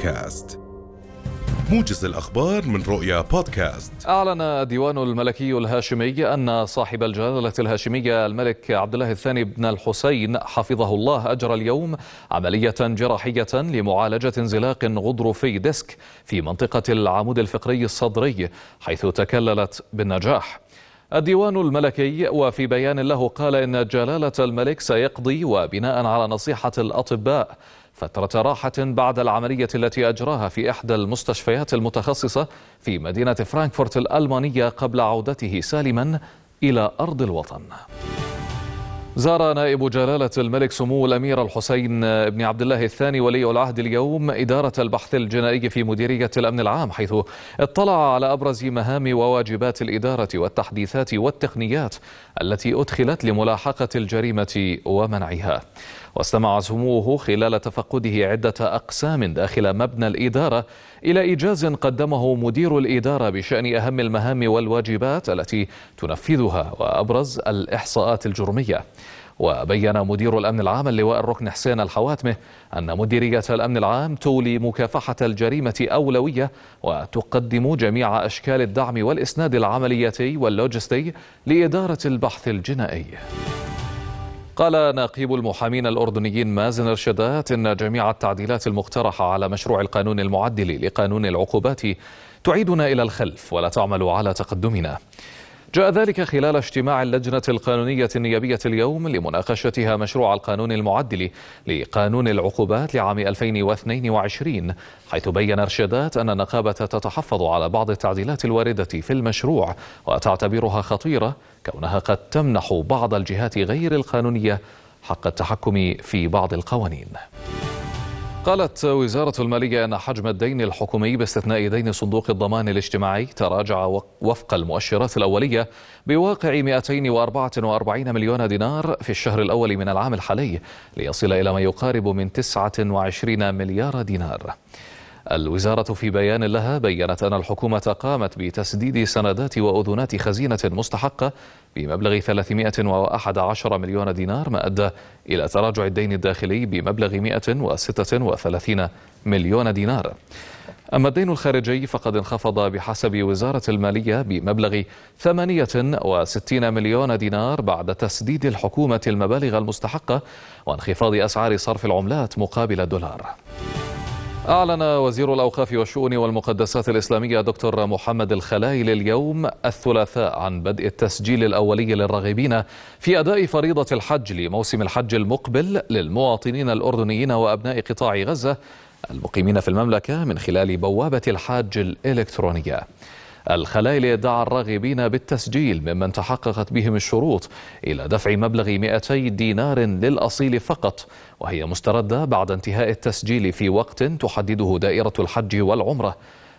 بودكاست. موجز الأخبار من رؤيا بودكاست. أعلن الديوان الملكي الهاشمي أن صاحب الجلالة الهاشمية الملك عبد الله الثاني بن الحسين حفظه الله أجرى اليوم عملية جراحية لمعالجة انزلاق غضروفي ديسك في منطقة العمود الفقري الصدري حيث تكللت بالنجاح. الديوان الملكي وفي بيان له قال إن جلالة الملك سيقضي وبناء على نصيحة الأطباء فترة راحة بعد العملية التي أجراها في إحدى المستشفيات المتخصصة في مدينة فرانكفورت الألمانية قبل عودته سالما إلى أرض الوطن. زار نائب جلالة الملك سمو الأمير الحسين بن عبد الله الثاني ولي العهد اليوم إدارة البحث الجنائي في مديرية الأمن العام حيث اطلع على أبرز مهام وواجبات الإدارة والتحديثات والتقنيات التي أدخلت لملاحقة الجريمة ومنعها. واستمع سموه خلال تفقده عدة أقسام داخل مبنى الإدارة إلى إيجاز قدمه مدير الإدارة بشأن أهم المهام والواجبات التي تنفذها وأبرز الإحصاءات الجرمية. وبين مدير الأمن العام اللواء الركن حسين الحواتمة أن مديرية الأمن العام تولي مكافحة الجريمة أولوية وتقدم جميع أشكال الدعم والإسناد العملياتي واللوجستي لإدارة البحث الجنائي. قال نقيب المحامين الأردنيين مازن الرشدات إن جميع التعديلات المقترحة على مشروع القانون المعدل لقانون العقوبات تعيدنا إلى الخلف ولا تعمل على تقدمنا. جاء ذلك خلال اجتماع اللجنة القانونية النيابية اليوم لمناقشتها مشروع القانون المعدل لقانون العقوبات لعام 2022 حيث بين ارشادات أن النقابة تتحفظ على بعض التعديلات الواردة في المشروع وتعتبرها خطيرة كونها قد تمنح بعض الجهات غير القانونية حق التحكم في بعض القوانين. قالت وزارة المالية أن حجم الدين الحكومي باستثناء دين صندوق الضمان الاجتماعي تراجع وفق المؤشرات الأولية بواقع 244 مليون دينار في الشهر الأول من العام الحالي ليصل إلى ما يقارب من 29 مليار دينار. الوزارة في بيان لها بينت أن الحكومة قامت بتسديد سندات وأذونات خزينة مستحقة بمبلغ 311 مليون دينار ما أدى إلى تراجع الدين الداخلي بمبلغ 136 مليون دينار. أما الدين الخارجي فقد انخفض بحسب وزارة المالية بمبلغ 68 مليون دينار بعد تسديد الحكومة المبالغ المستحقة وانخفاض أسعار صرف العملات مقابل الدولار. أعلن وزير الأوقاف والشؤون والمقدسات الإسلامية دكتور محمد الخلايل اليوم الثلاثاء عن بدء التسجيل الأولي للراغبين في أداء فريضة الحج لموسم الحج المقبل للمواطنين الأردنيين وأبناء قطاع غزة المقيمين في المملكة من خلال بوابة الحاج الإلكترونية. الخلايل دعا الراغبين بالتسجيل ممن تحققت بهم الشروط إلى دفع مبلغ 200 دينار للأصيل فقط وهي مستردة بعد انتهاء التسجيل في وقت تحدده دائرة الحج والعمرة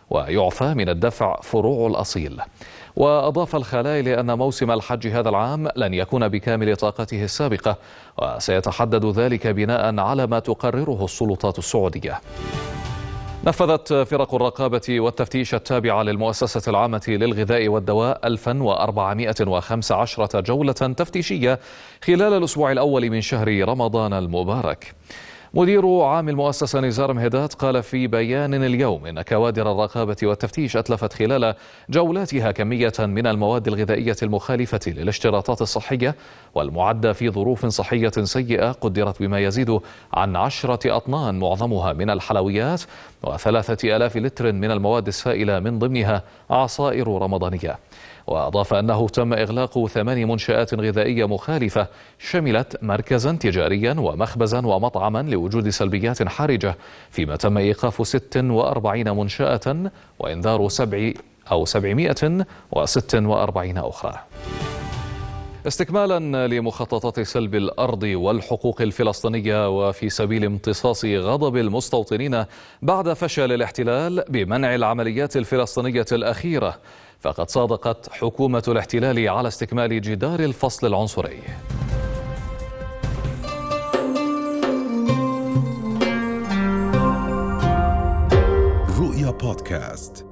ويعفى من الدفع فروع الأصيل. وأضاف الخلايل أن موسم الحج هذا العام لن يكون بكامل طاقته السابقة وسيتحدد ذلك بناء على ما تقرره السلطات السعودية. نفذت فرق الرقابة والتفتيش التابعة للمؤسسة العامة للغذاء والدواء 1415 جولة تفتيشية خلال الأسبوع الأول من شهر رمضان المبارك. مدير عام المؤسسة نزار مهدات قال في بيان اليوم إن كوادر الرقابة والتفتيش أتلفت خلال جولاتها كمية من المواد الغذائية المخالفة للاشتراطات الصحية والمعدة في ظروف صحية سيئة قدرت بما يزيد عن عشرة أطنان معظمها من الحلويات وثلاثة ألاف لتر من المواد السائلة من ضمنها عصائر رمضانية. وأضاف أنه تم إغلاق ثمان منشآت غذائية مخالفة شملت مركزا تجاريا ومخبزا ومطعما لوجود سلبيات حرجة فيما تم إيقاف 46 منشأة وإنذار سبع أو 746 أخرى. استكمالا لمخططات سلب الأرض والحقوق الفلسطينية وفي سبيل امتصاص غضب المستوطنين بعد فشل الاحتلال بمنع العمليات الفلسطينية الأخيرة فقد صادقت حكومة الاحتلال على استكمال جدار الفصل العنصري. رؤيا بودكاست